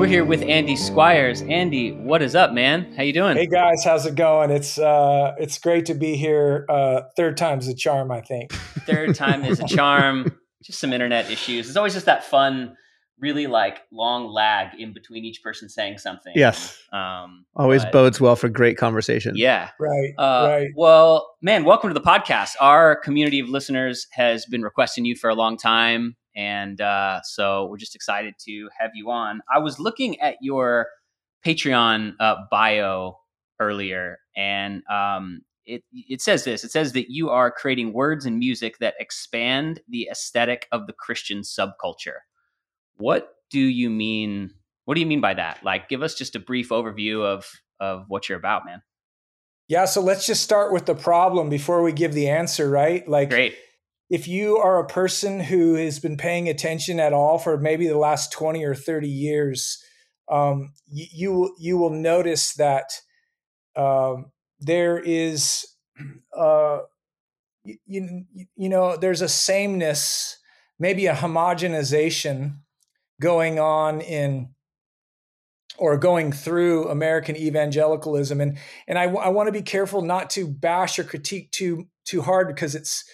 We're here with Andy Squyres. Andy, what is up, man? How you doing? Hey guys, how's it going? It's uh, it's great to be here. Uh, third time's a charm, I think. Third time is a charm. just some internet issues. It's always just that fun, really like long lag in between each person saying something. Yes. Um, always but, bodes well for great conversation. Yeah. Right. Uh, right. Well, man, welcome to the podcast. Our community of listeners has been requesting you for a long time. And uh, so we're just excited to have you on. I was looking at your Patreon uh, bio earlier, and um, it it says this. It says that you are creating words and music that expand the aesthetic of the Christian subculture. What do you mean? What do you mean by that? Like, give us just a brief overview of of what you're about, man. Yeah, so let's just start with the problem before we give the answer, right? Like, great if you are a person who has been paying attention at all for maybe the last 20 or 30 years, um, you, you, you will notice that um, there is, uh, you, you know, there's a sameness, maybe a homogenization going on in or going through American evangelicalism. And, and I, I want to be careful not to bash or critique too, too hard because it's,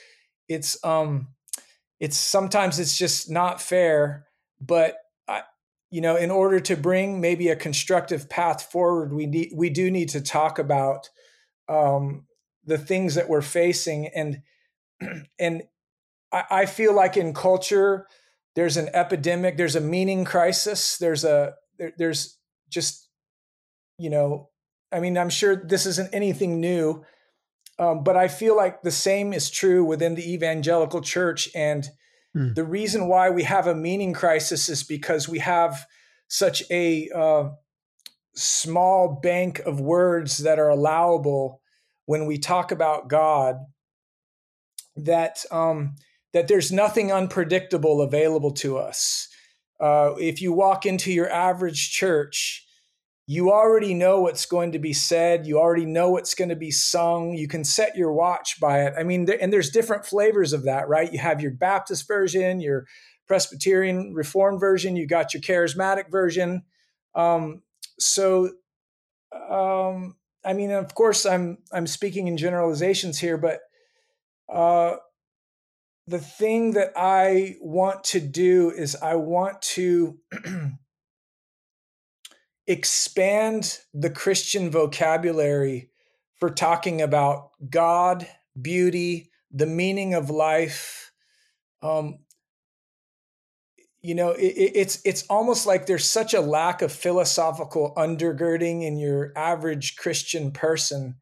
it's um it's sometimes it's just not fair but I, you know in order to bring maybe a constructive path forward we need we do need to talk about um the things that we're facing and and I, I feel like in culture there's an epidemic there's a meaning crisis there's a there, there's just you know i mean i'm sure this isn't anything new um, but I feel like the same is true within the evangelical church. And mm. the reason why we have a meaning crisis is because we have such a uh, small bank of words that are allowable when we talk about God that um, that there's nothing unpredictable available to us. Uh, if you walk into your average church, you already know what's going to be said. You already know what's going to be sung. You can set your watch by it. I mean and there's different flavors of that right? You have your baptist version your presbyterian reformed version you got your charismatic version. Um, so um, i mean of course i'm i'm speaking in generalizations here but uh, the thing that i want to do is i want to expand the Christian vocabulary for talking about God, beauty, the meaning of life. Um, you know, it, it's it's almost like there's such a lack of philosophical undergirding in your average Christian person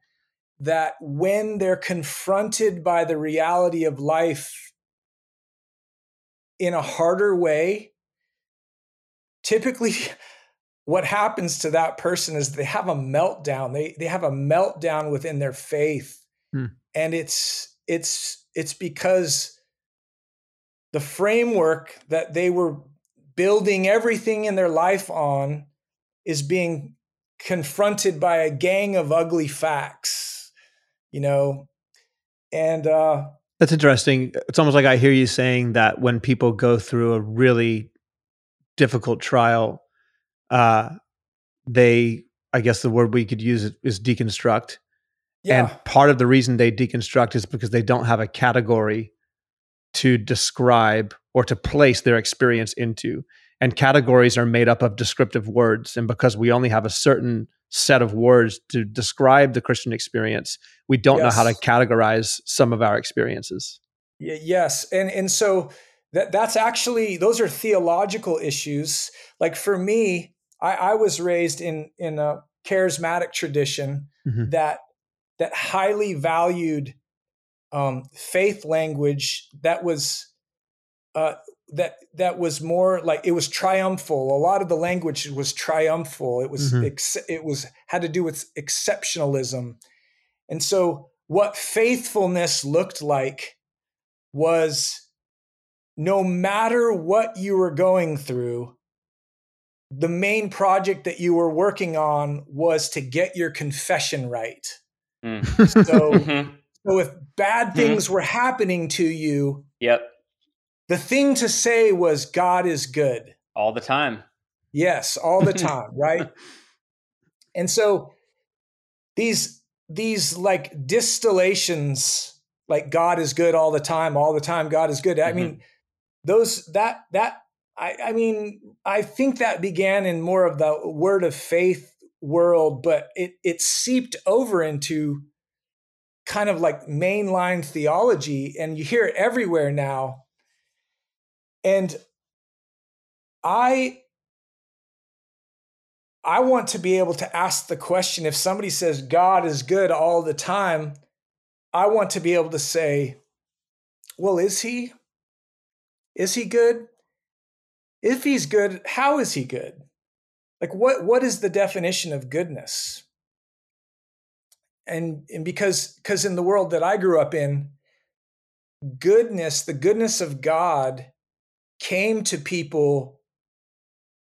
that when they're confronted by the reality of life in a harder way, typically what happens to that person is they have a meltdown. They they have a meltdown within their faith. Hmm. and it's it's it's because the framework that they were building everything in their life on is being confronted by a gang of ugly facts you know? And uh that's interesting. It's almost like i hear you saying that when people go through a really difficult trial uh, they, I guess the word we could use is deconstruct. Yeah. And part of the reason they deconstruct is because they don't have a category to describe or to place their experience into. And categories are made up of descriptive words. And because we only have a certain set of words to describe the Christian experience, we don't yes. know how to categorize some of our experiences. Yes. And and so that that's actually those are theological issues. Like for me, I, I was raised in in a charismatic tradition mm-hmm. that that highly valued um, faith language that was uh, that that was more like it was triumphal. A lot of the language was triumphal. It was mm-hmm. ex- it was had to do with exceptionalism, and so what faithfulness looked like was no matter what you were going through, the main project that you were working on was to get your confession right. Mm. So, mm-hmm. so if bad mm-hmm. things mm-hmm. were happening to you, yep, the thing to say was God is good all the time. Yes, all the time, right? And so these these like distillations like God is good all the time, all the time God is good. I mm-hmm. mean, those that that I, I mean, I think that began in more of the word of faith world, but it it seeped over into kind of like mainline theology, and you hear it everywhere now. And I I want to be able to ask the question if somebody says God is good all the time, I want to be able to say, well, is he? Is he good? If he's good, how is he good? Like what what is the definition of goodness? And and because because in the world that I grew up in, goodness, the goodness of God came to people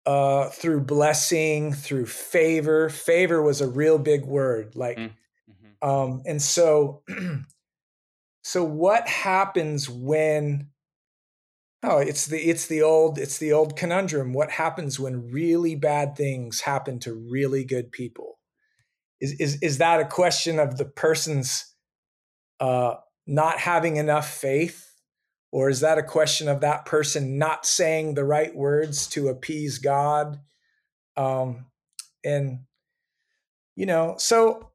uh, through blessing, through favor. Favor was a real big word. Like, mm, mm-hmm. um, and so, so what happens when Oh, it's the it's the old it's the old conundrum. What happens when really bad things happen to really good people? Is is is that a question of the person's uh, not having enough faith, or is that a question of that person not saying the right words to appease God? Um, and you know, so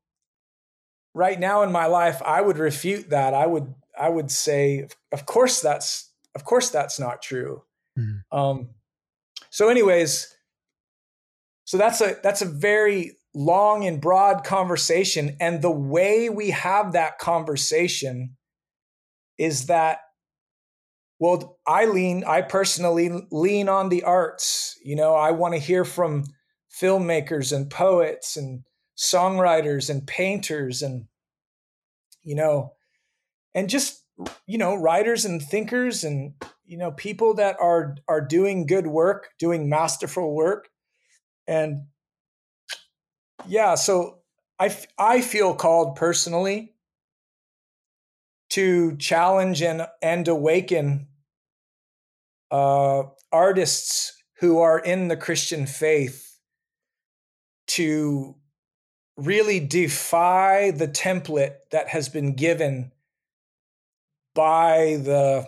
right now in my life, I would refute that. I would I would say, of course, that's of course, that's not true. Mm-hmm. Um, so, anyways, so that's a that's a very long and broad conversation, and the way we have that conversation is that well i lean i personally lean on the arts you know i want to hear from filmmakers and poets and songwriters and painters and you know and just you know writers and thinkers and you know people that are are doing good work doing masterful work. And yeah so i i feel called personally to challenge and and awaken uh artists who are in the christian faith to really defy the template that has been given by the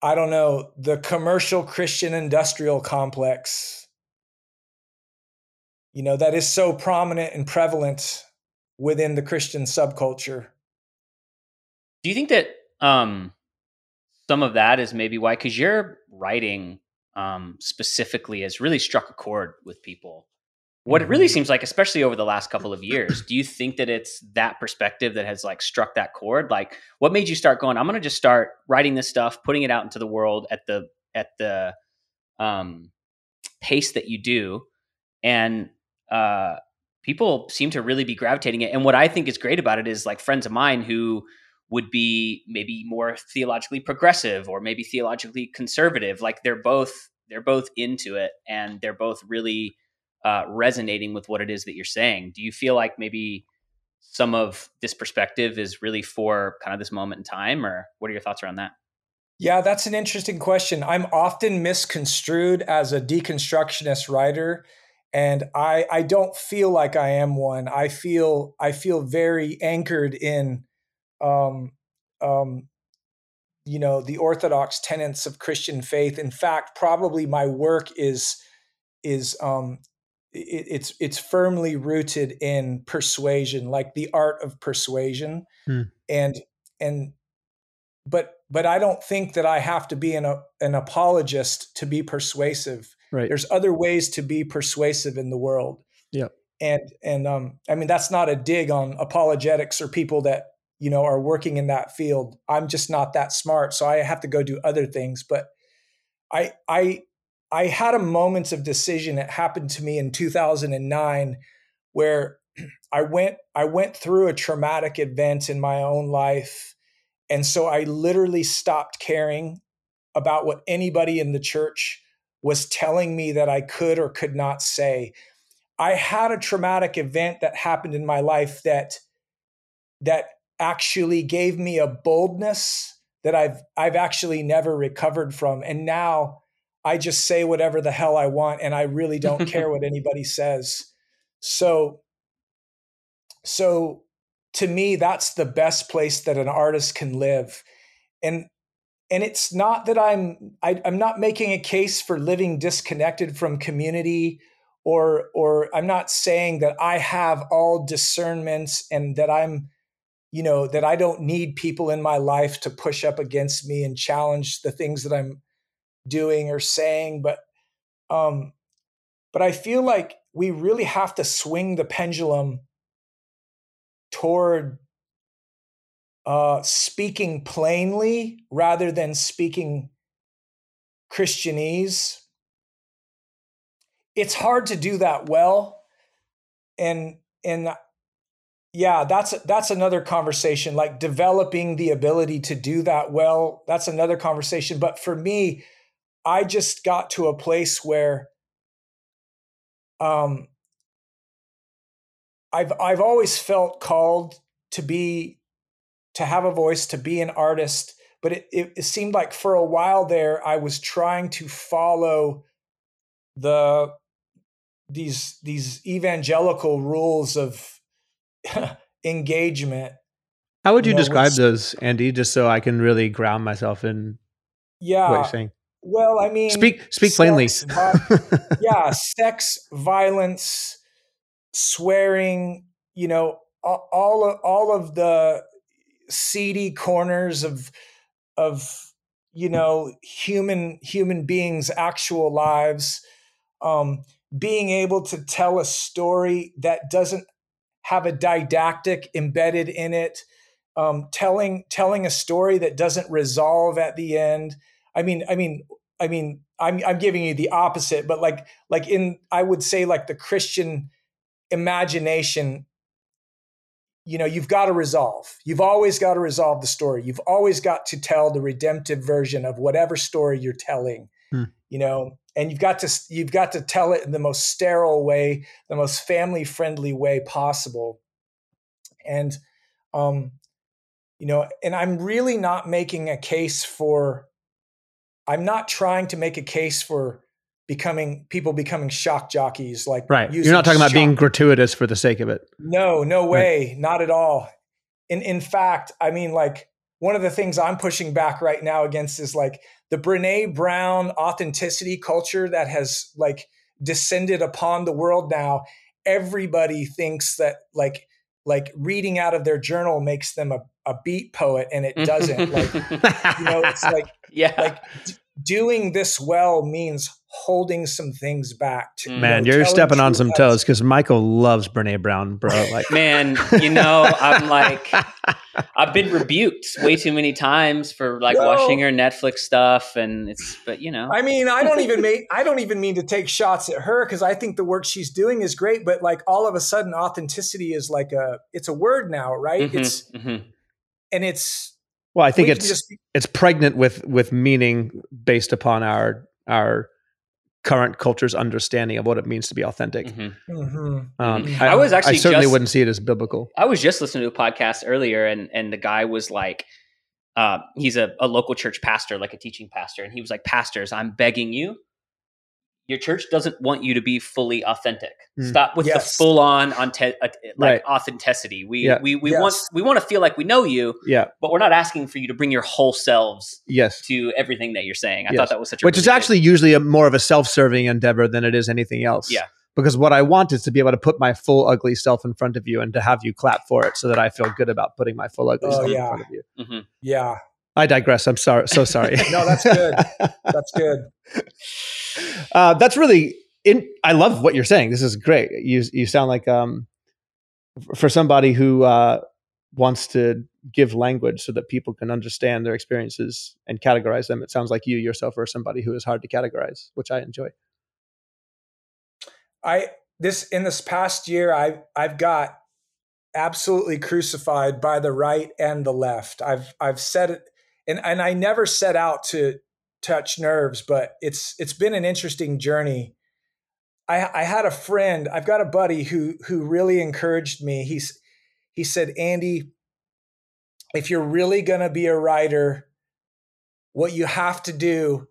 I don't know, the commercial Christian industrial complex, you know, that is so prominent and prevalent within the Christian subculture. Do you think that um, some of that is maybe why? Because your writing um, specifically has really struck a chord with people what it really seems like especially over the last couple of years do you think that it's that perspective that has like struck that chord? Like what made you start going i'm going to just start writing this stuff putting it out into the world at the at the um pace that you do and uh people seem to really be gravitating it and what i think is great about it is like friends of mine who would be maybe more theologically progressive or maybe theologically conservative like they're both they're both into it and they're both really uh, resonating with what it is that you're saying. Do you feel like maybe some of this perspective is really for kind of this moment in time, or what are your thoughts around that? Yeah, that's an interesting question. I'm often misconstrued as a deconstructionist writer, and I I don't feel like I am one. I feel I feel very anchored in, um, um, you know, the orthodox tenets of Christian faith. In fact, probably my work is is um, it, it's it's firmly rooted in persuasion, like the art of persuasion, hmm. and and but but I don't think that I have to be an an apologist to be persuasive. Right. There's other ways to be persuasive in the world. Yeah. And and um I mean that's not a dig on apologetics or people that you know are working in that field. I'm just not that smart, so I have to go do other things. But I I I had a moment of decision. that happened to me in 2009 where I went I went through a traumatic event in my own life and so I literally stopped caring about what anybody in the church was telling me that I could or could not say. I had a traumatic event that happened in my life that that actually gave me a boldness that I've I've actually never recovered from and now I just say whatever the hell I want and I really don't care what anybody says. So so to me that's the best place that an artist can live. And and it's not that I'm I, am i am not making a case for living disconnected from community or or I'm not saying that I have all discernments and that I'm you know that I don't need people in my life to push up against me and challenge the things that I'm doing or saying but um but I feel like we really have to swing the pendulum toward uh, speaking plainly rather than speaking Christianese. It's hard to do that well, and and yeah, that's that's another conversation. Like developing the ability to do that well, that's another conversation. But for me, I just got to a place where um, I've I've always felt called to be to have a voice, to be an artist. But it, it, it seemed like for a while there, I was trying to follow the these these evangelical rules of engagement. How would you, you know, describe those, Andy? Just so I can really ground myself in yeah, what you're saying. Well, I mean, speak speak plainly. yeah, sex, violence, swearing. You know, all of, all of the seedy corners of of you know human human beings actual lives um, being able to tell a story that doesn't have a didactic embedded in it um, telling telling a story that doesn't resolve at the end i mean i mean i mean i'm i'm giving you the opposite but like like in i would say like the christian imagination you know you've got to resolve. You've always got to resolve the story. You've always got to tell the redemptive version of whatever story you're telling hmm. you know? And you've got to you've got to tell it in the most sterile way the most family friendly way possible. And um you know and i'm really not making a case for i'm not trying to make a case for becoming people becoming shock jockeys like right. You're not talking about being gratuitous for the sake of it. No no way. Right. not at all. In in fact i mean like one of the things i'm pushing back right now against is like the brene brown authenticity culture that has like descended upon the world now. Everybody thinks that like like reading out of their journal makes them a, a beat poet and it doesn't like you know it's like yeah like doing this well means holding some things back. To, man, you are stepping on some toes because Michael loves Brene Brown, bro. Like, man, you know, I'm like, I've been rebuked way too many times for like well, watching her Netflix stuff, and it's, but you know, I mean, I don't even make, I don't even mean to take shots at her because I think the work she's doing is great, but like all of a sudden, authenticity is like a, it's a word now, right? Mm-hmm, it's, mm-hmm. And it's. Well, I think it's just, it's pregnant with with meaning based upon our our current culture's understanding of what it means to be authentic. Mm-hmm. Mm-hmm. Um, mm-hmm. I, I, was actually I certainly just, wouldn't see it as biblical. I was just listening to a podcast earlier, and and the guy was like, uh, he's a, a local church pastor, like a teaching pastor, and he was like, "Pastors, I'm begging you your church doesn't want you to be fully authentic. Mm. Stop with yes. the full on on te- uh, like right. authenticity. We yeah. we we yes. want we want to feel like we know you. Yeah. But we're not asking for you to bring your whole selves. Yes. To everything that you're saying. I yes. thought that was such a which is actually usually a, more of a self serving endeavor than it is anything else. Yeah. Because what I want is to be able to put my full ugly self in front of you and to have you clap for it, so that I feel good about putting my full ugly oh, self yeah. in front of you. Mm-hmm. Yeah. I digress. I'm sorry. So sorry. no, that's good. That's good. Uh, that's really in, I love what you're saying. This is great. You you sound like um, for somebody who uh, wants to give language so that people can understand their experiences and categorize them. It sounds like you yourself are somebody who is hard to categorize, which I enjoy. I this in this past year, I I've got absolutely crucified by the right and the left. I've I've said it, and and I never set out to touch nerves, but it's it's been an interesting journey I, I had a friend, I've got a buddy who who really encouraged me. He's he said, Andy, if you're really gonna be a writer, what you have to do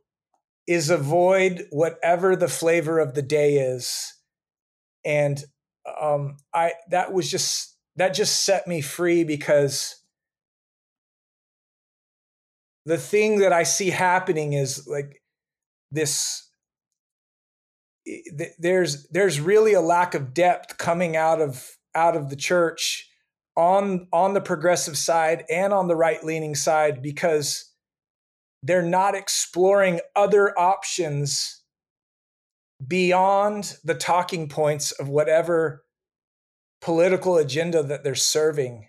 is avoid whatever the flavor of the day is. And um, I that was just that just set me free because the thing that I see happening is like this there's there's really a lack of depth coming out of out of the church on on the progressive side and on the right leaning side because they're not exploring other options beyond the talking points of whatever political agenda that they're serving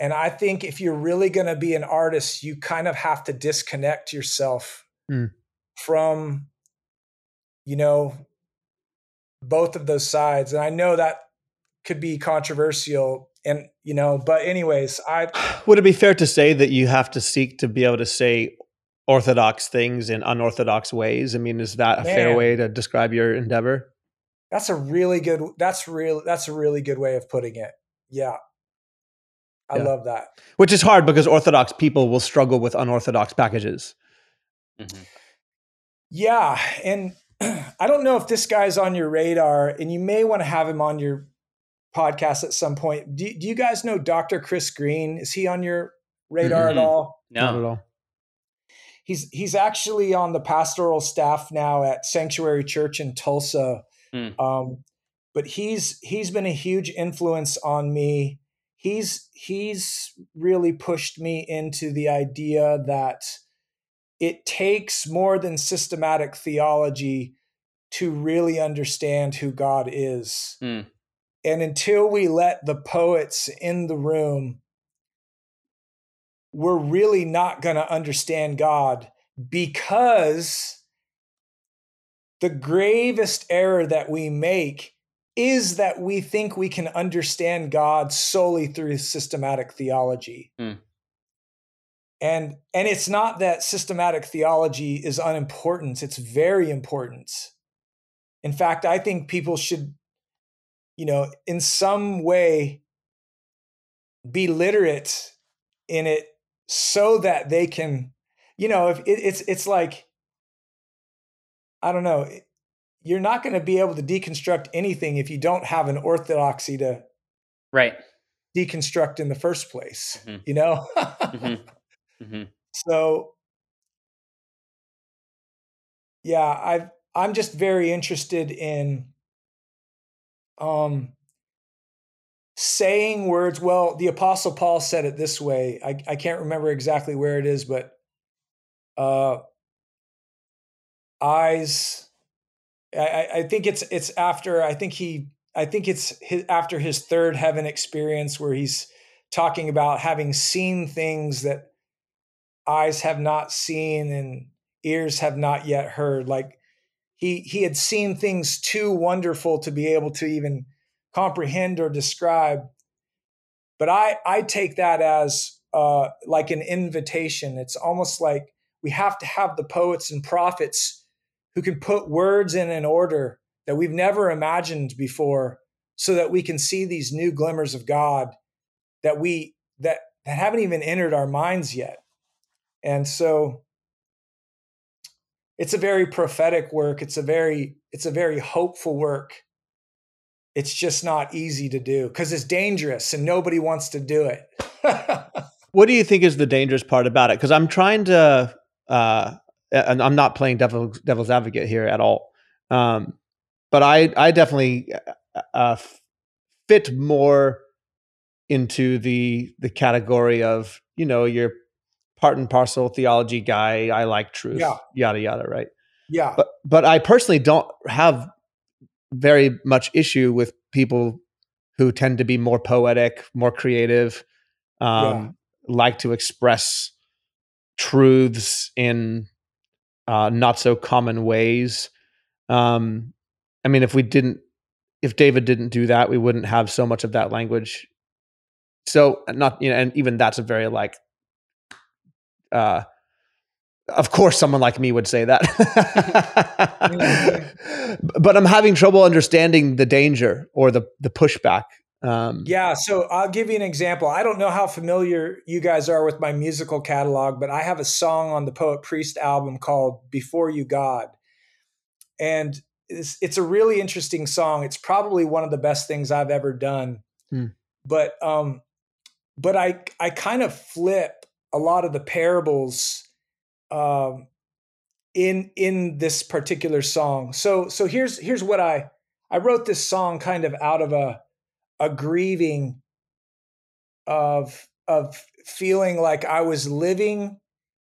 and I think if you're really going to be an artist, you kind of have to disconnect yourself mm. from, you know, both of those sides. And I know that could be controversial and you know but anyways i would it be fair to say that you have to seek to be able to say orthodox things in unorthodox ways? I mean is that a Man, fair way to describe your endeavor? That's a really good that's real that's a really good way of putting it. Yeah I yeah. love that. Which is hard because Orthodox people will struggle with unorthodox packages. Mm-hmm. Yeah. And I don't know if this guy's on your radar, and you may want to have him on your podcast at some point. Do, do you guys know Dr. Chris Green? Is he on your radar mm-hmm. at all? No. Not at all. He's he's actually on the pastoral staff now at Sanctuary Church in Tulsa. Mm. Um, but he's he's been a huge influence on me he's he's really pushed me into the idea that it takes more than systematic theology to really understand who God is. Mm. And until we let the poets in the room, we're really not going to understand God because the gravest error that we make is that we think we can understand God solely through systematic theology. Mm. And and it's not that systematic theology is unimportant, it's very important. In fact, I think people should you know, in some way be literate in it so that they can you know, if it, it's it's like I don't know, you're not going to be able to deconstruct anything if you don't have an orthodoxy to right deconstruct in the first place mm-hmm. you know mm-hmm. Mm-hmm. so yeah i i'm just very interested in um saying words well the apostle paul said it this way i, I can't remember exactly where it is but uh eyes I, I think it's it's after I think he I think it's his, after his third heaven experience where he's talking about having seen things that eyes have not seen and ears have not yet heard. Like he he had seen things too wonderful to be able to even comprehend or describe. But i i take that as uh like an invitation. It's almost like we have to have the poets and prophets who can put words in an order that we've never imagined before so that we can see these new glimmers of God that we that, that haven't even entered our minds yet. And so it's a very prophetic work. It's a very it's a very hopeful work. It's just not easy to do because it's dangerous and nobody wants to do it. what do you think is the dangerous part about it? Because I'm trying to uh, and I'm not playing devil, devil's advocate here at all. Um, but I I definitely uh, uh fit more into the the category of you know your part and parcel theology guy. I like truth, yeah. yada yada, right? Yeah. But but I personally don't have very much issue with people who tend to be more poetic, more creative, um, yeah. like to express truths in uh, not so common ways. Um, I mean, if we didn't, if David didn't do that, we wouldn't have so much of that language. So not you know, and even that's a very like, uh, of course, someone like me would say that. but I'm having trouble understanding the danger or the the pushback Um, yeah, so I'll give you an example. I don't know how familiar you guys are with my musical catalog, but I have a song on the Poet Priest album called Before You God. And it's, it's a really interesting song. It's probably one of the best things I've ever done. Hmm. But um but I I kind of flip a lot of the parables um in in this particular song. So so here's here's what I I wrote this song kind of out of a a grieving of of feeling like I was living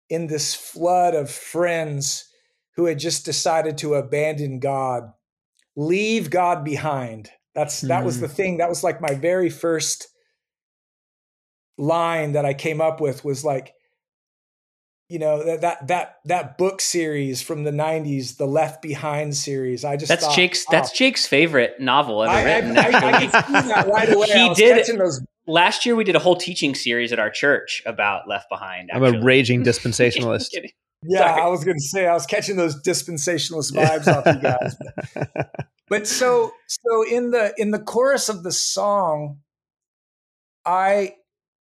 in this flood of friends who had just decided to abandon God, leave God behind. That's that was the mm. thing. That was like my very first line that I came up with was like you know that that that that book series from the 90s the left behind series i just that's thought, jake's oh, that's jake's favorite novel ever I, written. I, I, I, see that right away. He did those last year we did a whole teaching series at our church about left behind actually. i'm a raging dispensationalist. yeah Sorry. i was gonna say i was catching those dispensationalist vibes off you guys. But, but so so in the in the chorus of the song i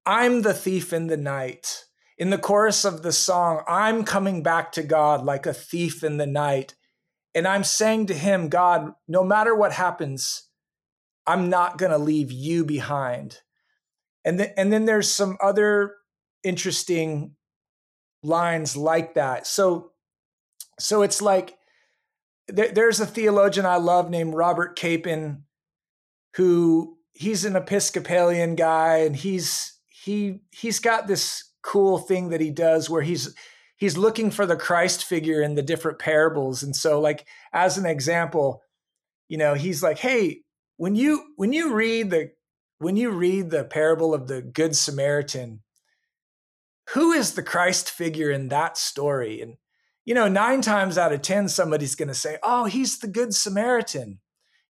i'm the thief in the night in the chorus of the song, I'm coming back to God like a thief in the night. And I'm saying to him, God, no matter what happens, I'm not going to leave you behind. And then, and then there's some other interesting lines like that. So, so it's like there, there's a theologian I love named Robert Capon, who he's an Episcopalian guy, and he's he he's got this cool thing that he does where he's he's looking for the Christ figure in the different parables. And so like as an example, you know, he's like, "Hey, when you when you read the when you read the parable of the good Samaritan, who is the Christ figure in that story?" And you know, 9 times out of 10 somebody's going to say, "Oh, he's the good Samaritan."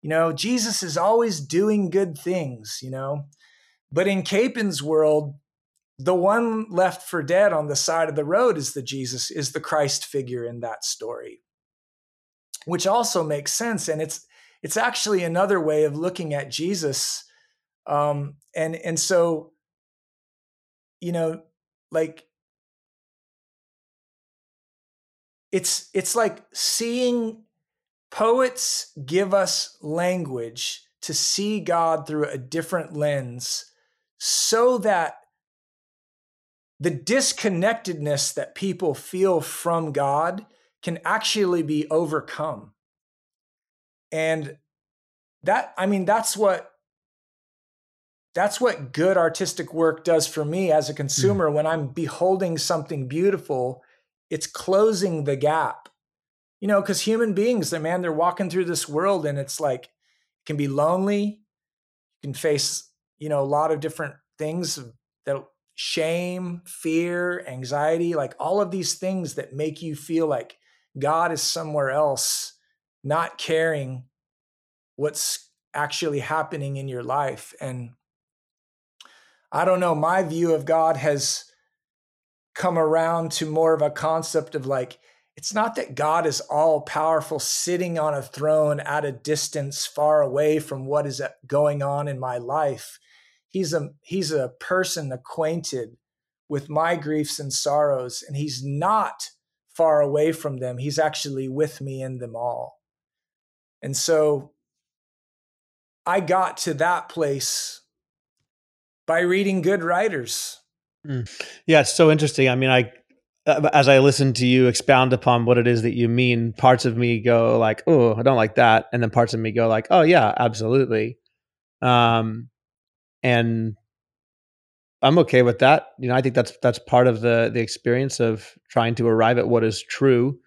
You know, Jesus is always doing good things, you know. But in Capon's world, the one left for dead on the side of the road is the Jesus, is the Christ figure in that story, which also makes sense. And it's it's actually another way of looking at Jesus. Um, and and so, you know, like it's it's like seeing poets give us language to see God through a different lens so that the disconnectedness that people feel from God can actually be overcome. And that, I mean, that's what that's what good artistic work does for me as a consumer mm. when i'm beholding something beautiful it's closing the gap you know because human beings they man they're walking through this world and it's like it can be lonely you can face you know a lot of different things that shame, fear, anxiety, like all of these things that make you feel like God is somewhere else, not caring what's actually happening in your life. And I don't know, my view of God has come around to more of a concept of like, it's not that God is all powerful, sitting on a throne at a distance far away from what is uh, going on in my life he's a he's a person acquainted with my griefs and sorrows and he's not far away from them. He's actually with me in them all. And so i got to that place by reading good writers. Mm. yeah it's so interesting. I mean i uh, as i listen to you expound upon what it is that you mean parts of me go like oh i don't like that and then parts of me go like oh yeah absolutely. Um and I'm okay with that. You know, I think that's that's part of the the experience of trying to arrive at what is true.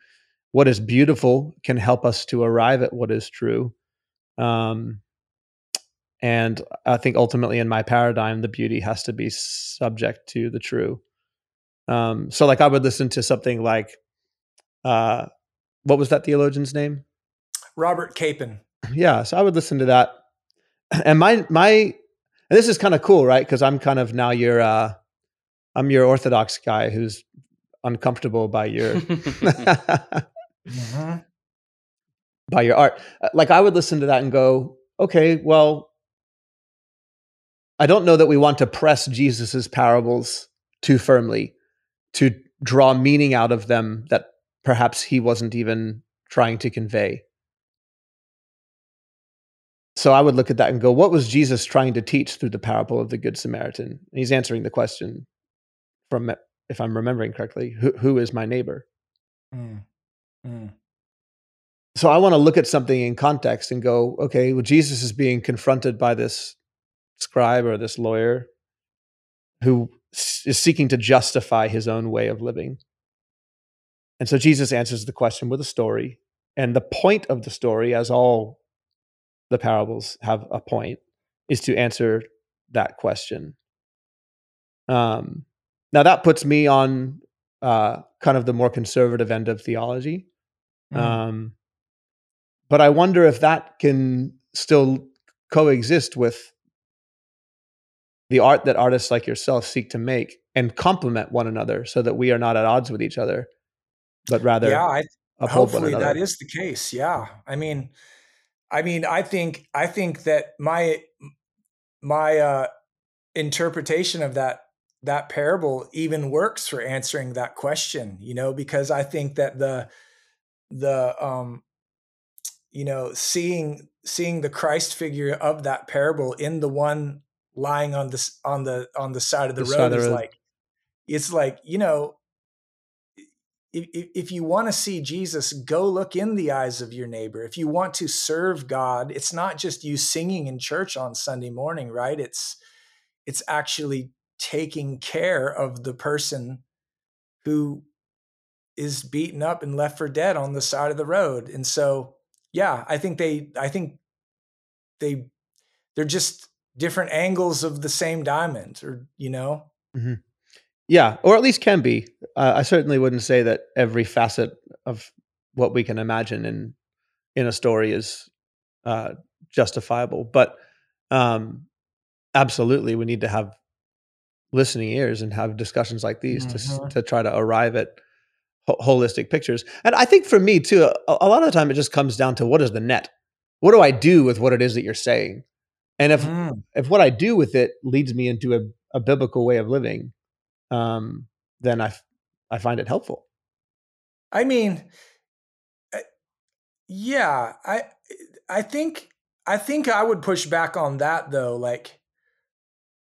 What is beautiful can help us to arrive at what is true. Um, and I think ultimately in my paradigm, the beauty has to be subject to the true. Um, so like I would listen to something like, uh, what was that theologian's name? Robert Capon. Yeah. So I would listen to that. And my, my, and this is kind of cool, right? Because I'm kind of now your uh, I'm your orthodox guy who's uncomfortable by your by your art. Uh, like I would listen to that and go, okay, well, I don't know that we want to press Jesus's parables too firmly to draw meaning out of them that perhaps he wasn't even trying to convey. So I would look at that and go, what was Jesus trying to teach through the parable of the Good Samaritan? And he's answering the question from, if I'm remembering correctly, who, who is my neighbor? Mm. Mm. So I want to look at something in context and go, okay, well, Jesus is being confronted by this scribe or this lawyer who is seeking to justify his own way of living. And so Jesus answers the question with a story. And the point of the story, as all the parables have a point, is to answer that question. Um, now, that puts me on uh, kind of the more conservative end of theology. Mm. Um, but I wonder if that can still coexist with the art that artists like yourself seek to make and complement one another so that we are not at odds with each other, but rather yeah, I, hopefully that is the case. Yeah. I mean, I mean, I think, I think that my, my, uh, interpretation of that, that parable even works for answering that question, you know, because I think that the, the, um, you know, seeing, seeing the Christ figure of that parable in the one lying on this on the on the side of the, the road is road. like it's like you know if, if you want to see jesus go look in the eyes of your neighbor. If you want to serve god it's not just you singing in church on sunday morning right? It's it's actually taking care of the person who is beaten up and left for dead on the side of the road. And so yeah i think they i think they they're just different angles of the same diamond or you know? Mm-hmm. yeah or at least can be uh, i certainly wouldn't say that every facet of what we can imagine in in a story is uh, justifiable but um absolutely we need to have listening ears and have discussions like these mm-hmm. to to try to arrive at ho- holistic pictures and i think for me too a, a lot of the time it just comes down to what is the net what do i do with what it is that you're saying and if mm. if what I do with it leads me into a, a biblical way of living, um, then I I find it helpful. I mean, yeah, I I think I think I would push back on that though. Like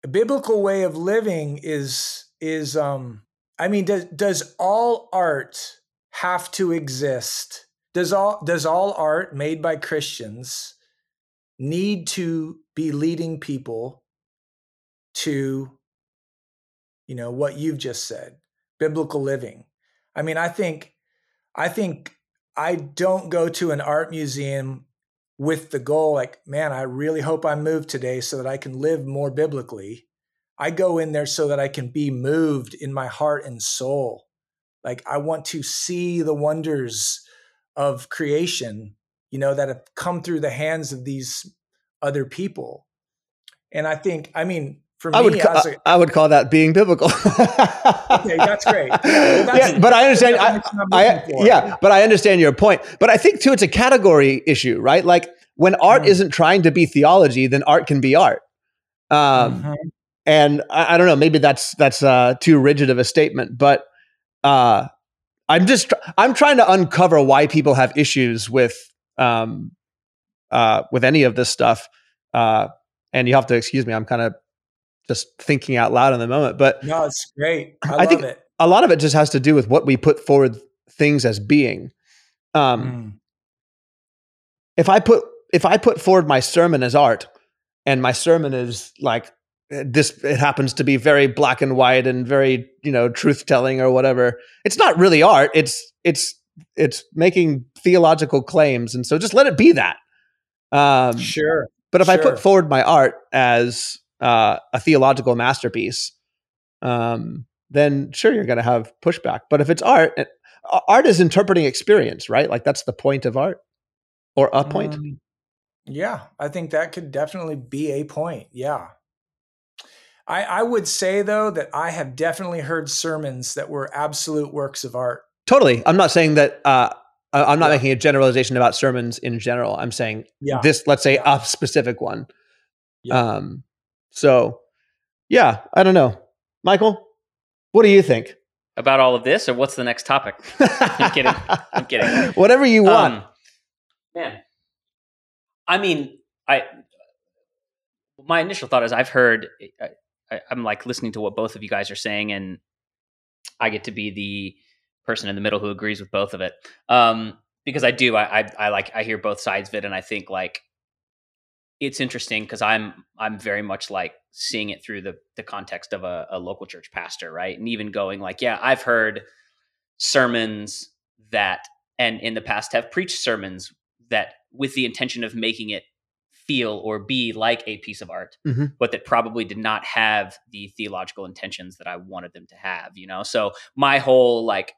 a biblical way of living is is um I mean does does all art have to exist? Does all does all art made by Christians need to be leading people to you know what you've just said biblical living. I mean i think i think i don't go to an art museum with the goal like man i really hope i move today so that i can live more biblically. I go in there so that i can be moved in my heart and soul. Like i want to see the wonders of creation you know that have come through the hands of these other people. And I think, I mean, for I would, ca- I would call that being biblical. okay, that's great. Yeah, well, that's, yeah but I understand. I, I, yeah, but I understand your point. But I think too, it's a category issue, right? Like when art mm-hmm. isn't trying to be theology, then art can be art. Um, mm-hmm. And I, I, don't know, maybe that's that's uh, too rigid of a statement, but uh, I'm just I'm trying to uncover why people have issues with um, uh, with any of this stuff. Uh, and you have to excuse me, I'm kind of just thinking out loud in the moment. But no, it's great. I, I think it. a lot of it just has to do with what we put forward things as being. Um, mm. If I put if I put forward my sermon as art, and my sermon is like this it happens to be very black and white and very you know truth telling or whatever it's not really art it's it's it's making theological claims and so just let it be that um, sure. But if sure. I put forward my art as uh, a theological masterpiece, um, then sure you're going to have pushback. But if it's art, it, art is interpreting experience, right? Like that's the point of art, or a point. Um, yeah, I think that could definitely be a point. Yeah. I, I would say though that I have definitely heard sermons that were absolute works of art. Totally. I'm not saying that uh, I'm not yeah. making a generalization about sermons in general. I'm saying yeah. this, let's say yeah. a specific one. Um, So, yeah, I don't know, Michael. What do you think about all of this, or what's the next topic? I'm kidding. I'm kidding. Whatever you want, um, man. I mean, I my initial thought is I've heard I, am like listening to what both of you guys are saying, and I get to be the person in the middle who agrees with both of it. Um, because I do, I, I, I like I hear both sides of it, and I think like it's interesting because I'm I'm very much like seeing it through the the context of a, a local church pastor, right? And even going like, yeah, I've heard sermons that and in the past have preached sermons that with the intention of making it feel or be like a piece of art, mm-hmm. but that probably did not have the theological intentions that I wanted them to have, you know? So my whole like,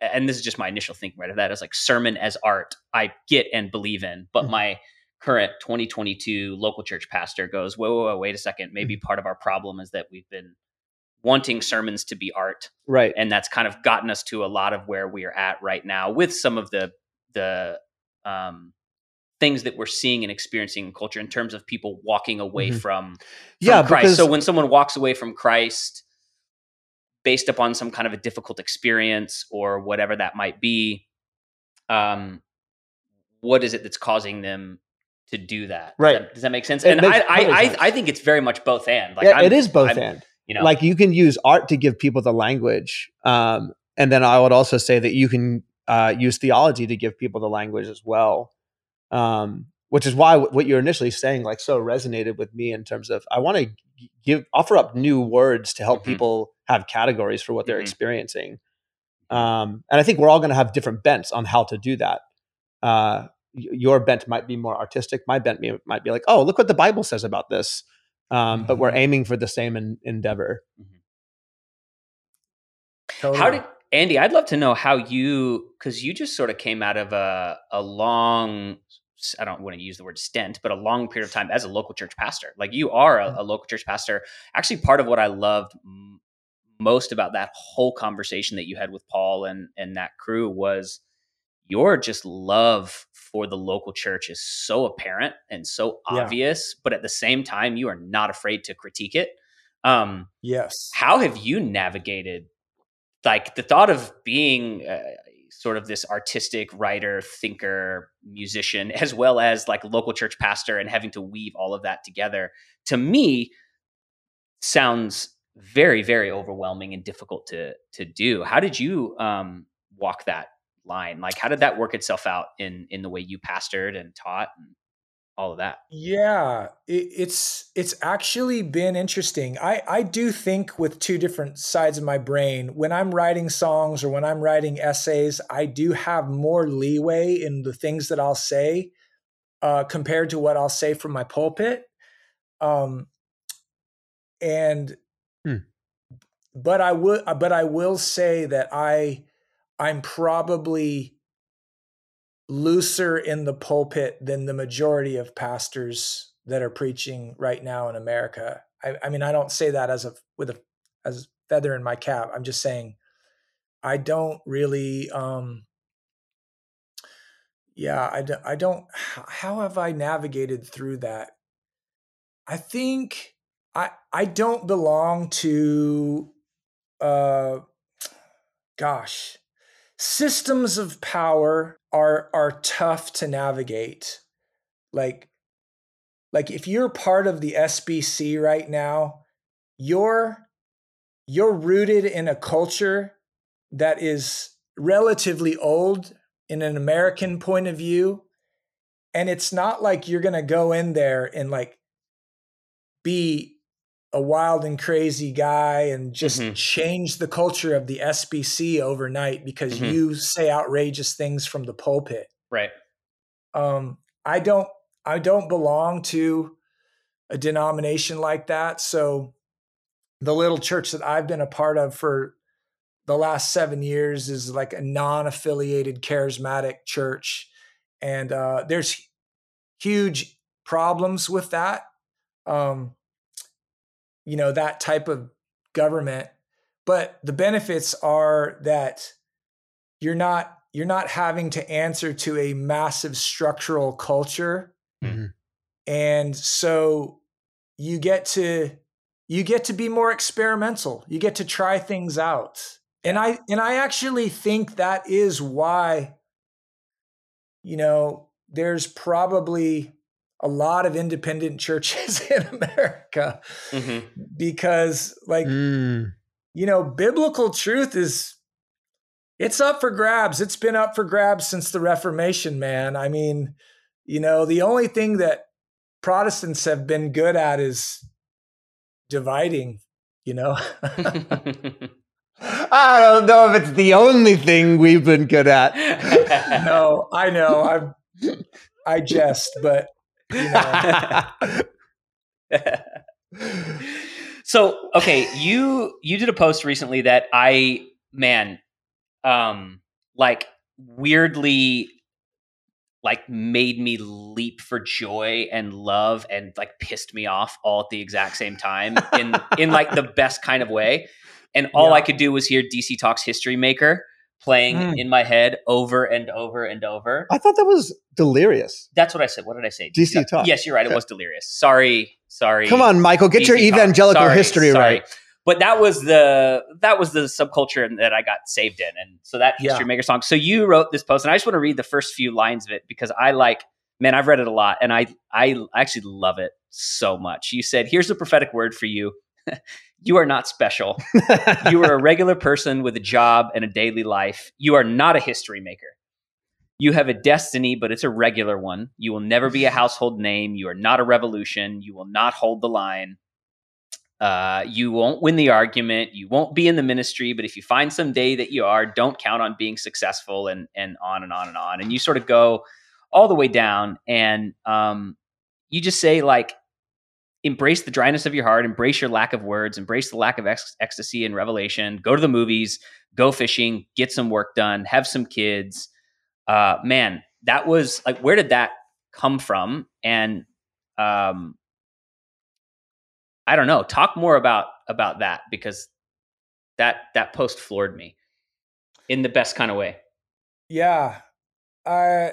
and this is just my initial thinking right of that is like sermon as art, I get and believe in, but mm-hmm. my current 2022 local church pastor goes, whoa, whoa, whoa, wait a second. Maybe mm-hmm. part of our problem is that we've been wanting sermons to be art. Right. And that's kind of gotten us to a lot of where we are at right now with some of the, the, um, things that we're seeing and experiencing in culture in terms of people walking away mm-hmm. from, from yeah, Christ. Because- so when someone walks away from Christ based upon some kind of a difficult experience or whatever that might be, um, what is it that's causing them to do that? Right. Does that, does that make sense? It and I, I, I, I, think it's very much both and. Like yeah, it is both I'm, and. You know, like you can use art to give people the language, um, and then I would also say that you can uh, use theology to give people the language as well um, which is why what you're initially saying like so resonated with me in terms of I want to give offer up new words to help mm-hmm. people have categories for what they're mm-hmm. experiencing. Um, and I think we're all going to have different bents on how to do that. Uh, your bent might be more artistic. My bent might be like, oh, look what the Bible says about this. Um, but we're mm-hmm. aiming for the same in, endeavor. Totally. How did Andy? I'd love to know how you, because you just sort of came out of a a long I don't want to use the word stint, but a long period of time as a local church pastor. Like you are a, a local church pastor. Actually, part of what I loved m- most about that whole conversation that you had with Paul and and that crew was your just love for the local church is so apparent and so obvious, yeah. but at the same time, you are not afraid to critique it. Um, yes. How have you navigated like the thought of being uh, sort of this artistic writer, thinker, musician, as well as like local church pastor and having to weave all of that together, to me sounds very, very overwhelming and difficult to to do. How did you um, walk that line? Like, how did that work itself out in in the way you pastored and taught? And- all of that. Yeah, it, it's it's actually been interesting. I I do think with two different sides of my brain. When I'm writing songs or when I'm writing essays, I do have more leeway in the things that I'll say uh, compared to what I'll say from my pulpit. Um, and hmm. but I would but I will say that I I'm probably looser in the pulpit than the majority of pastors that are preaching right now in America. I, I mean, I don't say that as a with a as a feather in my cap. I'm just saying I don't really um yeah, I, don't, I don't how have I navigated through that? I think I I don't belong to uh gosh systems of power are are tough to navigate. Like like if you're part of the SBC right now you're you're rooted in a culture that is relatively old in an American point of view and it's not like you're going to go in there and like be a wild and crazy guy and just mm-hmm. change the culture of the SBC overnight because mm-hmm. you say outrageous things from the pulpit. Right. Um, I don't I don't belong to a denomination like that. So the little church that I've been a part of for the last seven years is like a non-affiliated charismatic church. And uh, there's huge problems with that. Um, you know that type of government but the benefits are that you're not you're not having to answer to a massive structural culture mm-hmm. and so you get to you get to be more experimental. You get to try things out. And I and I actually think that is why you know, there's probably a lot of independent churches in America mm-hmm. because like mm. you know, biblical truth is it's up for grabs. It's been up for grabs since the Reformation, man. I mean, you know, the only thing that Protestants have been good at is dividing, you know. I don't know if it's the only thing we've been good at. no, I know. I I jest, but you know. so, okay, you you did a post recently that I man um like weirdly like made me leap for joy and love and like pissed me off all at the exact same time in in like the best kind of way and all yeah. I could do was hear DC Talks History Maker playing mm. in my head over and over and over. I thought that was delirious. That's what I said. What did I say? DC Talk. Yes, you're right. It was delirious. Sorry, sorry. Come on, Michael, get DC your evangelical sorry, history sorry. right. But that was the that was the subculture that I got saved in, and so that history yeah. maker song. So you wrote this post, and I just want to read the first few lines of it because I like, man, I've read it a lot, and I I actually love it so much. You said, "Here's a prophetic word for you." you are not special. you are a regular person with a job and a daily life. You are not a history maker. You have a destiny, but it's a regular one. You will never be a household name. You are not a revolution. You will not hold the line. Uh, you won't win the argument. You won't be in the ministry. But if you find some day that you are, don't count on being successful, and and on and on and on. And you sort of go all the way down, and um, you just say like embrace the dryness of your heart, embrace your lack of words, embrace the lack of ex- ecstasy and revelation. Go to the movies, go fishing, get some work done, have some kids. Uh, man, that was like, where did that come from? And um, I don't know. Talk more about about that because that that post floored me in the best kind of way. Yeah. Uh,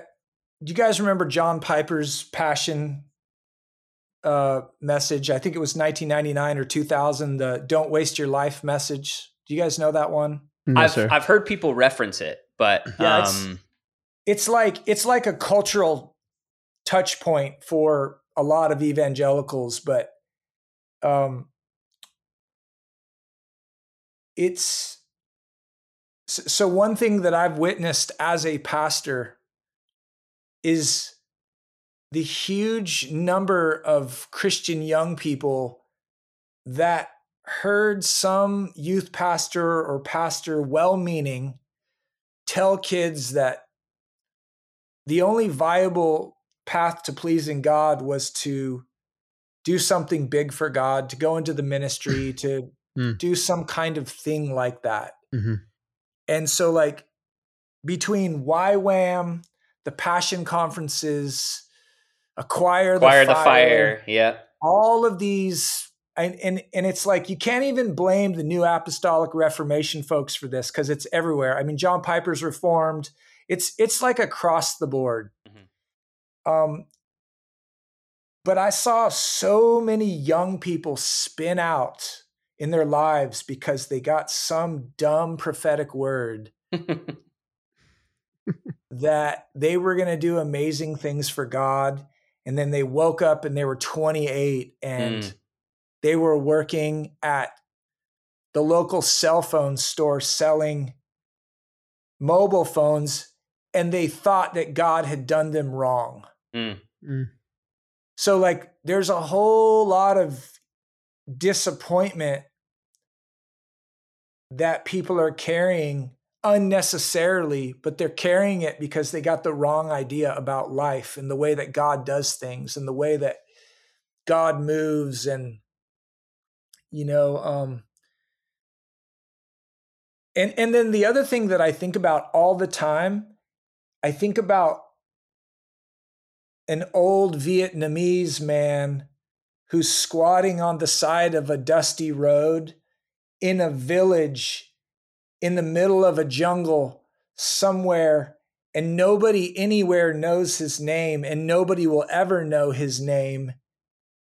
do you guys remember John Piper's passion uh, message. I think it was 1999 or 2000. The "Don't waste your life" message. Do you guys know that one? No, I've sir. I've heard people reference it, but yeah, it's, um, it's like it's like a cultural touch point for a lot of evangelicals, but um, it's so one thing that I've witnessed as a pastor is the huge number of Christian young people that heard some youth pastor or pastor well meaning tell kids that the only viable path to pleasing God was to do something big for God, to go into the ministry, to mm. do some kind of thing like that. Mm-hmm. And so, like, between YWAM, the passion conferences, acquire the acquire fire, the fire. Yeah. All of these and, and and it's like you can't even blame the new apostolic reformation folks for this because it's everywhere. I mean, John Piper's reformed. It's it's like across the board. Mm-hmm. Um, but I saw so many young people spin out in their lives because they got some dumb prophetic word that they were going to do amazing things for God and then they woke up and they were 28 and mm. they were working at the local cell phone store selling mobile phones and they thought that God had done them wrong. Mm. Mm. So, like, there's a whole lot of disappointment that people are carrying unnecessarily, but they're carrying it because they got the wrong idea about life and the way that God does things and the way that God moves and you know um and and then the other thing that I think about all the time I think about an old Vietnamese man who's squatting on the side of a dusty road in a village in the middle of a jungle somewhere and nobody anywhere knows his name and nobody will ever know his name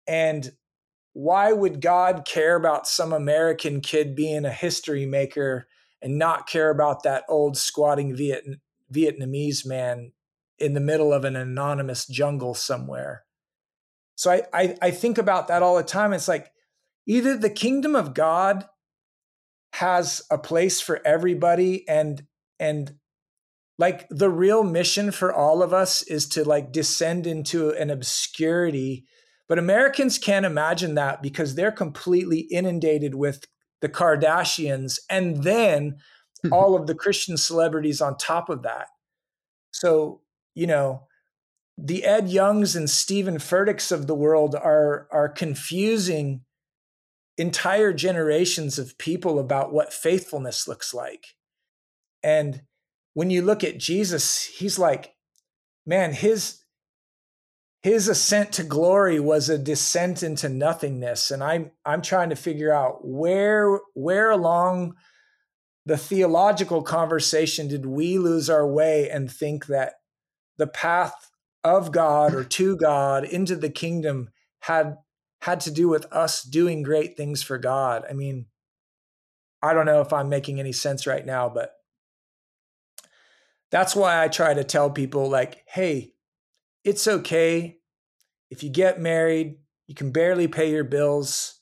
and why would God care about some American kid being a history maker and not care about that old squatting Viet, Vietnamese man in the middle of an anonymous jungle somewhere? So I, I, I think about that all the time. It's like either the kingdom of God has a place for everybody and and like the real mission for all of us is to like descend into an obscurity but americans can't imagine that because they're completely inundated with the kardashians and then mm-hmm. all of the christian celebrities on top of that. So you know the ed youngs and Steven Furticks of the world are are confusing entire generations of people about what faithfulness looks like. And when you look at Jesus, he's like, man, his his ascent to glory was a descent into nothingness. And I'm I'm trying to figure out where where along the theological conversation did we lose our way and think that the path of God or to God into the kingdom had had to do with us doing great things for God. I mean, I don't know if I'm making any sense right now, but that's why I try to tell people like, hey, it's okay if you get married, you can barely pay your bills.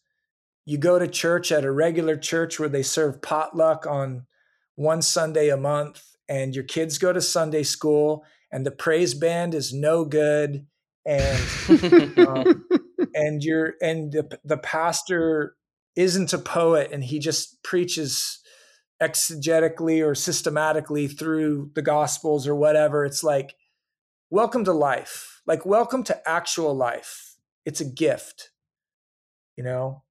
You go to church at a regular church where they serve potluck on one Sunday a month, and your kids go to Sunday school, and the praise band is no good. And um, and you're and the, the pastor isn't a poet and he just preaches exegetically or systematically through the gospels or whatever it's like welcome to life like welcome to actual life it's a gift you know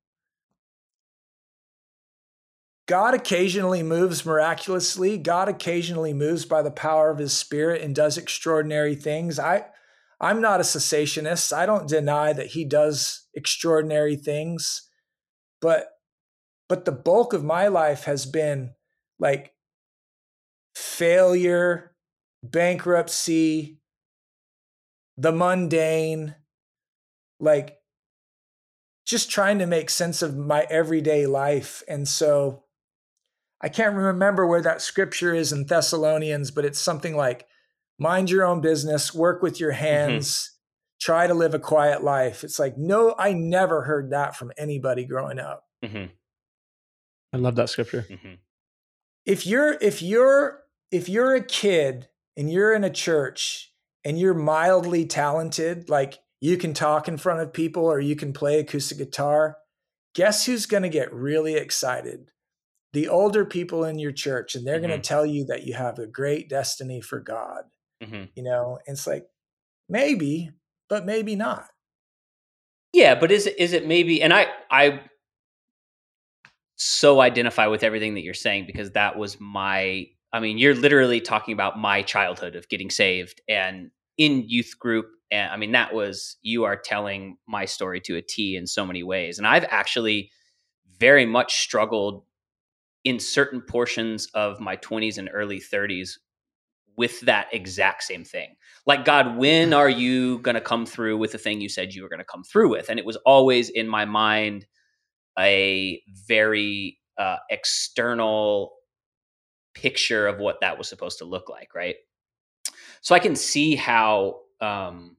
God occasionally moves miraculously. God occasionally moves by the power of his spirit and does extraordinary things. I I'm not a cessationist. I don't deny that he does extraordinary things, but but the bulk of my life has been like failure, bankruptcy, the mundane, like just trying to make sense of my everyday life. And so I can't remember where that scripture is in Thessalonians, but it's something like mind your own business, work with your mm-hmm. hands, mm-hmm. try to live a quiet life. It's like, no, I never heard that from anybody growing up. Mm-hmm. I love that scripture. Mm-hmm. If you're if you're if you're a kid and you're in a church and you're mildly talented, like you can talk in front of people or you can play acoustic guitar, guess who's going to get really excited? The older people in your church, and they're mm-hmm. going to tell you that you have a great destiny for God. Mm-hmm. You know, it's like maybe, but maybe not. Yeah, but is it is it maybe? And I I so identify with everything that you're saying because that was my. I mean, you're literally talking about my childhood of getting saved and in youth group. And I mean, that was you are telling my story to a T in so many ways. And I've actually very much struggled in certain portions of my 20s and early 30s with that exact same thing. Like, God, when are you going to come through with the thing you said you were going to come through with? And it was always in my mind a very uh, external picture of what that was supposed to look like, right? So I can see how um,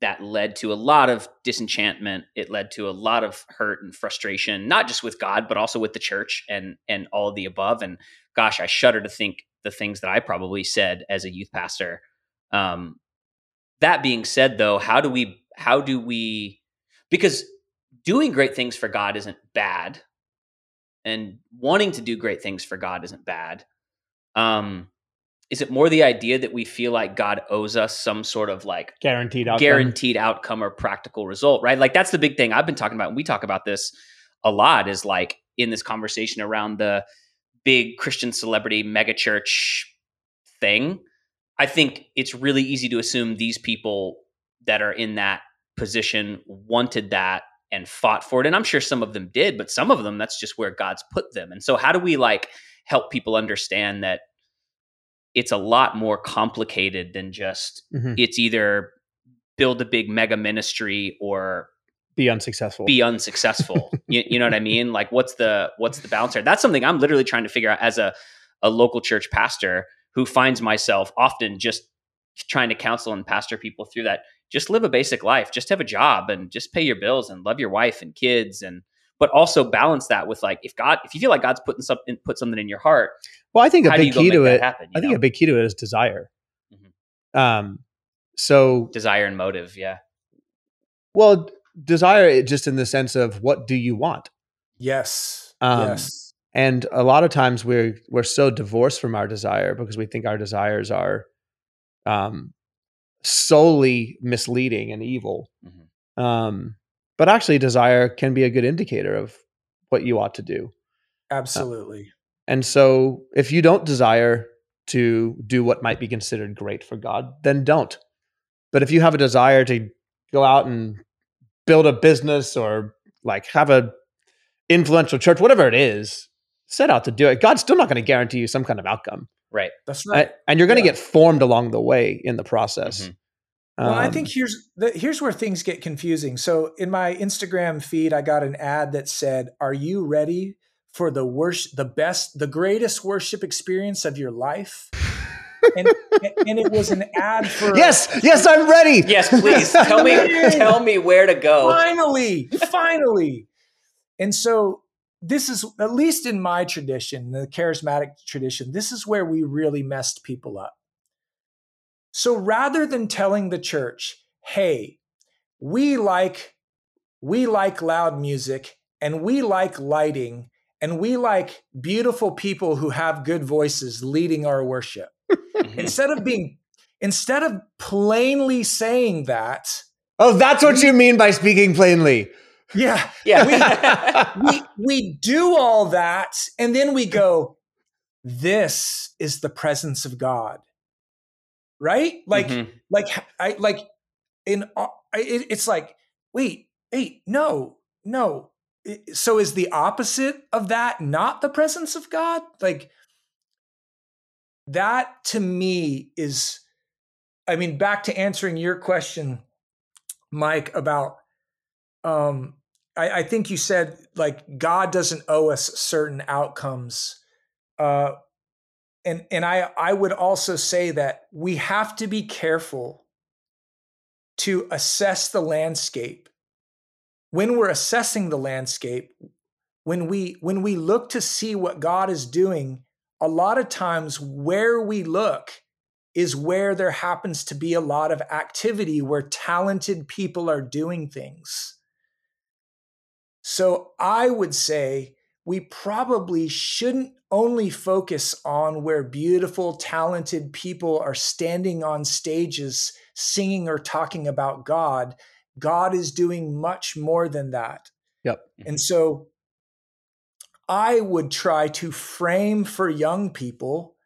that led to a lot of disenchantment. It led to a lot of hurt and frustration, not just with God, but also with the church and and all of the above. And gosh, I shudder to think the things that I probably said as a youth pastor. Um, that being said, though, how do we how do we because doing great things for God isn't bad, and wanting to do great things for God isn't bad. Um, is it more the idea that we feel like God owes us some sort of like guaranteed outcome. guaranteed outcome or practical result, right? Like that's the big thing I've been talking about. And we talk about this a lot is like in this conversation around the big Christian celebrity megachurch thing, I think it's really easy to assume these people that are in that position wanted that and fought for it. And I'm sure some of them did, but some of them, that's just where God's put them. And so, how do we like help people understand that it's a lot more complicated than just mm-hmm. it's either build a big mega ministry or be unsuccessful. be unsuccessful. you, you know what I mean? Like what's the what's the balance there? That's something I'm literally trying to figure out as a a local church pastor who finds myself often just trying to counsel and pastor people through that. Just live a basic life, just have a job and just pay your bills and love your wife and kids and but also balance that with like if God if you feel like God's putting something put something in your heart, well, I think a big key to it. happen? I think know? a big key to it is desire. Mhm. Um, so desire and motive, yeah. well, desire it just in the sense of what do you want, Yes. Um, yes. and a lot of times we're we're so divorced from our desire because we think our desires are, um, solely misleading and evil. Mhm. Um, but actually, desire can be a good indicator of what you ought to do. Absolutely. And so, if you don't desire to do what might be considered great for God, then don't. But if you have a desire to go out and build a business or like have a influential church, whatever it is, set out to do it. God's still not going to guarantee you some kind of outcome, Right. That's A- right. and you're going to Yeah. get formed along the way in the process. Mhm. Well, I Um, think here's the, here's where things get confusing. So in my Instagram feed, I got an ad that said, "Are you ready for the worst, the best, the greatest worship experience of your life?" And and it was an ad for yes, yes, I'm ready. Yes, please tell me tell me where to go. finally, finally. And so this is at least in my tradition, the charismatic tradition, this is where we really messed people up. So rather than telling the church, "Hey, we like we like loud music and we like lighting and we like beautiful people who have good voices leading our worship." Mhm. Instead of being instead of plainly saying that, Oh, that's what you mean by speaking plainly. yeah, yeah. we we do all that and then we go this is the presence of god right like Mhm. like i like in it, it's like wait wait no no so is the opposite of that not the presence of god like that to me is i mean back to answering your question mike about um I, I think you said like God doesn't owe us certain outcomes. Uh and and I I would also say that we have to be careful to assess the landscape. When we're assessing the landscape, when we when we look to see what God is doing, a lot of times where we look is where there happens to be a lot of activity where talented people are doing things. So I would say we probably shouldn't only focus on where beautiful, talented people are standing on stages singing or talking about God. God is doing much more than that. Yep. And mm-hmm. so I would try to frame for young people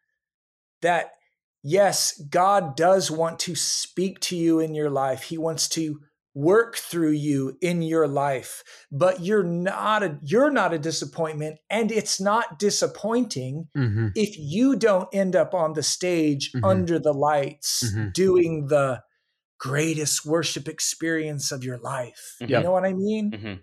that yes, God does want to speak to you in your life. He wants to work through you in your life but you're not a you're not a disappointment and it's not disappointing Mm-hmm. if you don't end up on the stage Mhm. under the lights Mhm. doing the greatest worship experience of your life you know what i mean Mhm.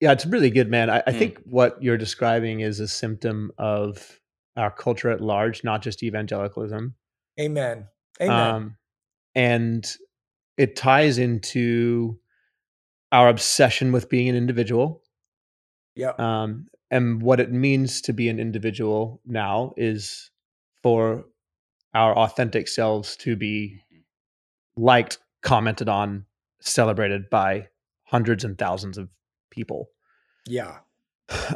Yeah, it's really good, man. I, I Mm. think what you're describing is a symptom of our culture at large, not just evangelicalism. amen amen Um, and it ties into our obsession with being an individual. Yeah. Um, and what it means to be an individual now is for our authentic selves to be liked, commented on, celebrated by hundreds and thousands of people. yeah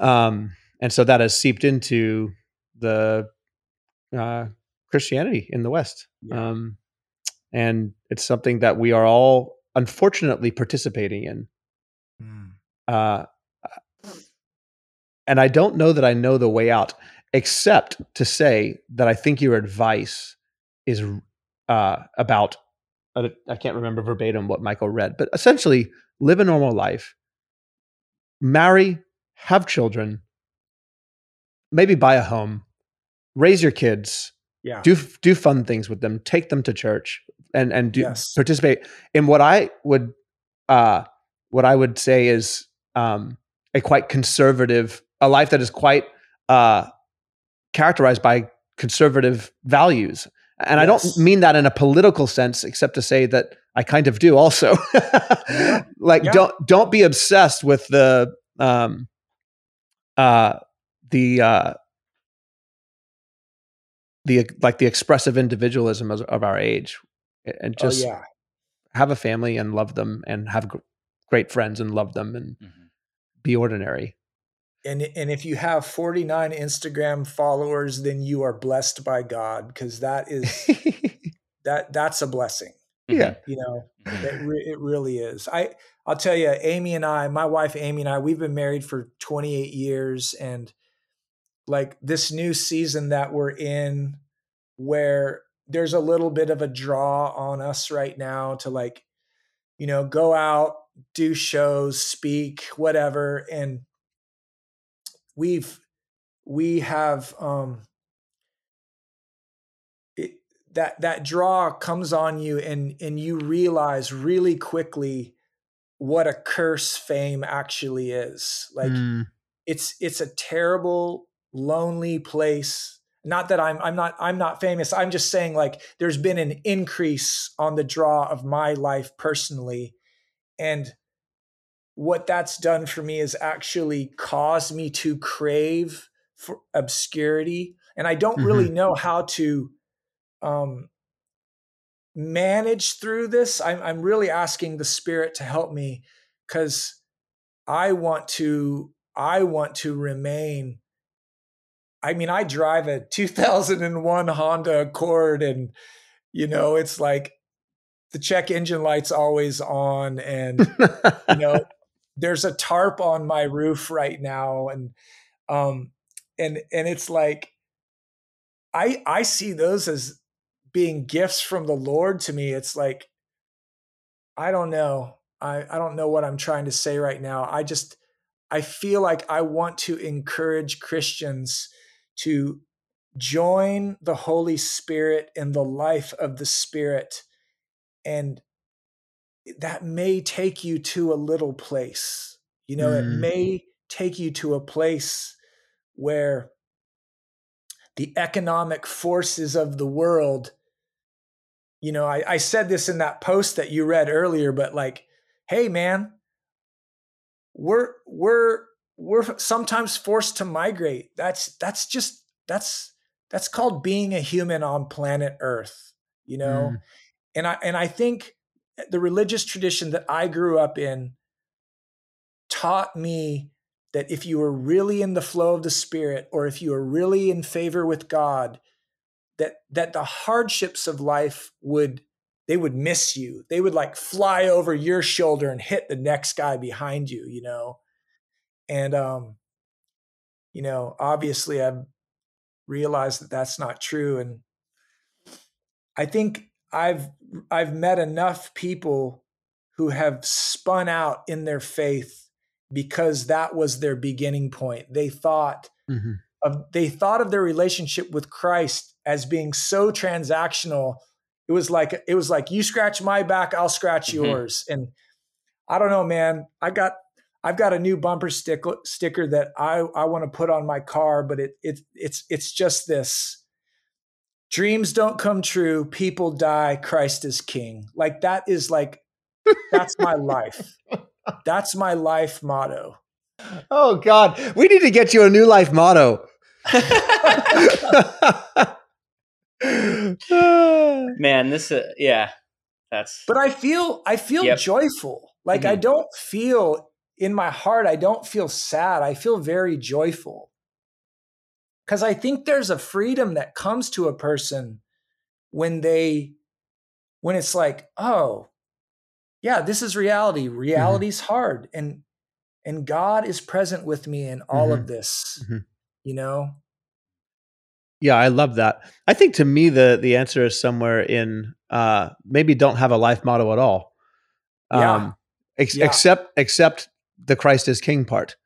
Um, and so that has seeped into the uh, Christianity in the West. Yeah. Um, and it's something that we are all unfortunately participating in. Mm. Uh, and I don't know that I know the way out, except to say that I think your advice is uh, about, I can't remember verbatim what Michael read, but essentially live a normal life, marry, have children, maybe buy a home, raise your kids, yeah do do fun things with them, take them to church, and and do Yes. participate in what I would uh, what I would say is um, a quite conservative, a life that is quite uh, characterized by conservative values. And yes. I don't mean that in a political sense, except to say that I kind of do also. like yeah. don't don't be obsessed with the um uh the uh the like the expressive individualism of, of our age and oh, just oh, yeah. have a family and love them and have great friends and love them and mm-hmm. be ordinary and and if you have 49 Instagram followers then you are blessed by God cuz that is that that's a blessing yeah. you know it, re- it really is. I i'll tell you amy and i my wife amy and i we've been married for 28 years and like this new season that we're in where there's a little bit of a draw on us right now to like you know go out do shows speak whatever and we've we have um that that draw comes on you and and you realize really quickly what a curse fame actually is. Like mm. it's it's a terrible lonely place. Not that i'm i'm not i'm not famous. I'm just saying like there's been an increase on the draw of my life personally. And what that's done for me is actually caused me to crave for obscurity. And i don't mm-hmm. really know how to um manage through this i'm, I'm really asking the spirit to help me because i want to i want to remain I mean, I drive a 2001 Honda Accord, and you know, it's like the check engine light's always on, and you know, there's a tarp on my roof right now, and um, and and it's like, I I see those as being gifts from the Lord to me. It's like, I don't know, I I don't know what I'm trying to say right now. I just I feel like I want to encourage Christians to join the Holy Spirit in the life of the Spirit. And that may take you to a little place. You know, mm. it may take you to a place where the economic forces of the world, you know, I, I said this in that post that you read earlier, but like, hey man, we're we're we're sometimes forced to migrate. That's that's just that's that's called being a human on planet Earth, you know? Mm. And I and I think the religious tradition that I grew up in taught me that if you were really in the flow of the spirit or if you were really in favor with God, that that the hardships of life would they would miss you. They would like fly over your shoulder and hit the next guy behind you, you know. And, um, you know, obviously I've realized that that's not true. And I think I've, I've met enough people who have spun out in their faith because that was their beginning point. They thought mm-hmm. of, they thought of their relationship with Christ as being so transactional. It was like, it was like, you scratch my back, I'll scratch mm-hmm. yours. And I don't know, man, I got, I've got a new bumper stick, sticker that I, I want to put on my car, but it, it it's it's just this. Dreams don't come true, people die, Christ is king. Like that is like that's my life. That's my life motto. Oh God, we need to get you a new life motto. Man, this uh, yeah, that's. But I feel I feel yep. joyful. Like mm-hmm. I don't feel in my heart, I don't feel sad. I feel very joyful. Because I think there's a freedom that comes to a person when they, when it's like, oh, yeah, this is reality. Reality's mm-hmm. hard. And, and God is present with me in all mm-hmm. of this, mm-hmm. you know? Yeah, I love that. I think to me the the answer is somewhere in uh maybe don't have a life motto at all. Yeah. Um ex- yeah. except except the Christ is King part.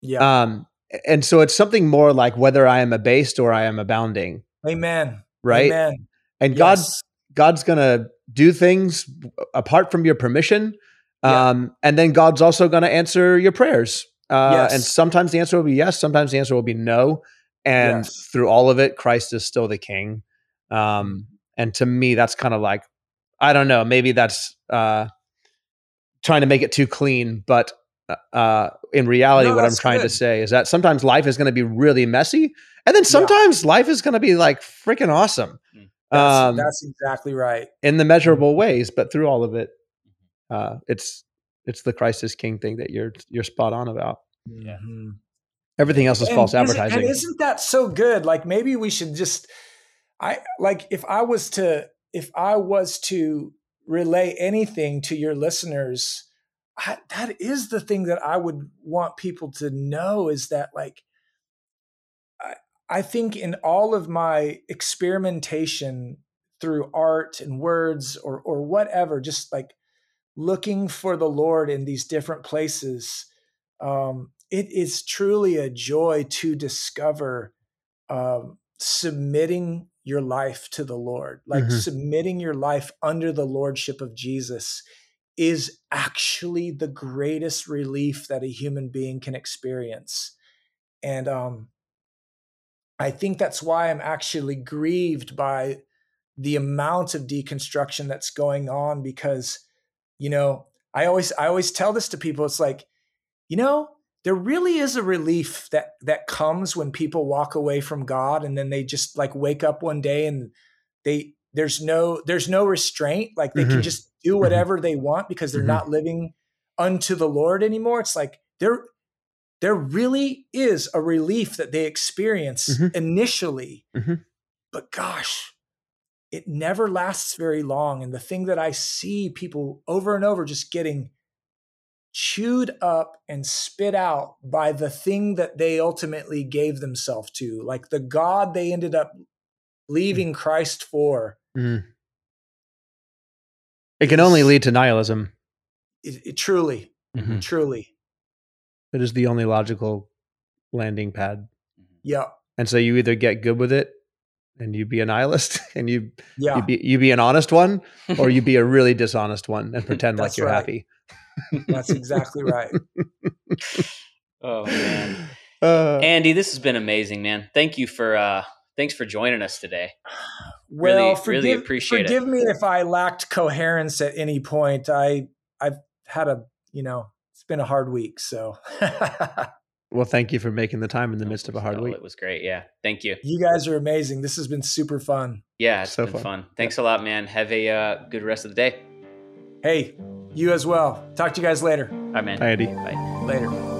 Yeah. Um, and so it's something more like whether I am abased or I am abounding. Amen. Right. Amen. And yes. God, God's gonna do things apart from your permission. Yeah. Um, and then God's also going to answer your prayers. Uh, Yes. And sometimes the answer will be yes, sometimes the answer will be no. And Yes. through all of it, Christ is still the king. Mm-hmm. Um, and to me, that's kind of like, I don't know, maybe that's uh, trying to make it too clean. But uh, in reality, No, what I'm that's trying to say is that sometimes life is going to be really messy. And then sometimes life is going to be like freaking awesome. That's, Um, that's exactly right. in the measurable ways, but through all of it, uh, it's it's the Christ is King thing that you're you're spot on about. Yeah. Mhm. Everything else is And false advertising. And isn't that so good? Like maybe we should just I like if I was to if I was to relay anything to your listeners, I, that is the thing that I would want people to know is that like I I think in all of my experimentation through art and words or or whatever, just like looking for the Lord in these different places, um, it is truly a joy to discover um, submitting your life to the Lord, like Mhm. submitting your life under the lordship of Jesus is actually the greatest relief that a human being can experience. And um, I think that's why I'm actually grieved by the amount of deconstruction that's going on because you know i always i always tell this to people it's like you know there really is a relief that that comes when people walk away from god and then they just like wake up one day and they there's no there's no restraint like they can Mhm. just do whatever they want because they're Mhm. not living unto the lord anymore it's like there there really is a relief that they experience Mhm. initially Mhm. but gosh it never lasts very long. And the thing that I see people over and over just getting chewed up and spit out by the thing that they ultimately gave themselves to, like the God they ended up leaving Christ for. Mhm. It can only lead to nihilism. It, it truly, Mhm. truly, It is the only logical landing pad. yeah, And so you either get good with it and you be a nihilist and you yeah, you be you be an honest one, or you be a really dishonest one and pretend like you're right. happy. That's exactly right. oh man, Uh, Andy, this has been amazing, man. Thank you for uh, thanks for joining us today. Well, Really- forgive, really appreciate it. forgive me if I lacked coherence at any point. I I've had a you know it's been a hard week, so well, thank you for making the time in the midst of a hard Oh, week. It was great. Yeah, thank you. you guys are amazing. This has been super fun. Yeah, it's So been fun. fun. Thanks a lot, man. Have a uh, good rest of the day. Hey, you as well. Talk to you guys later. All right, man. Hi, Andy. Bye. Later.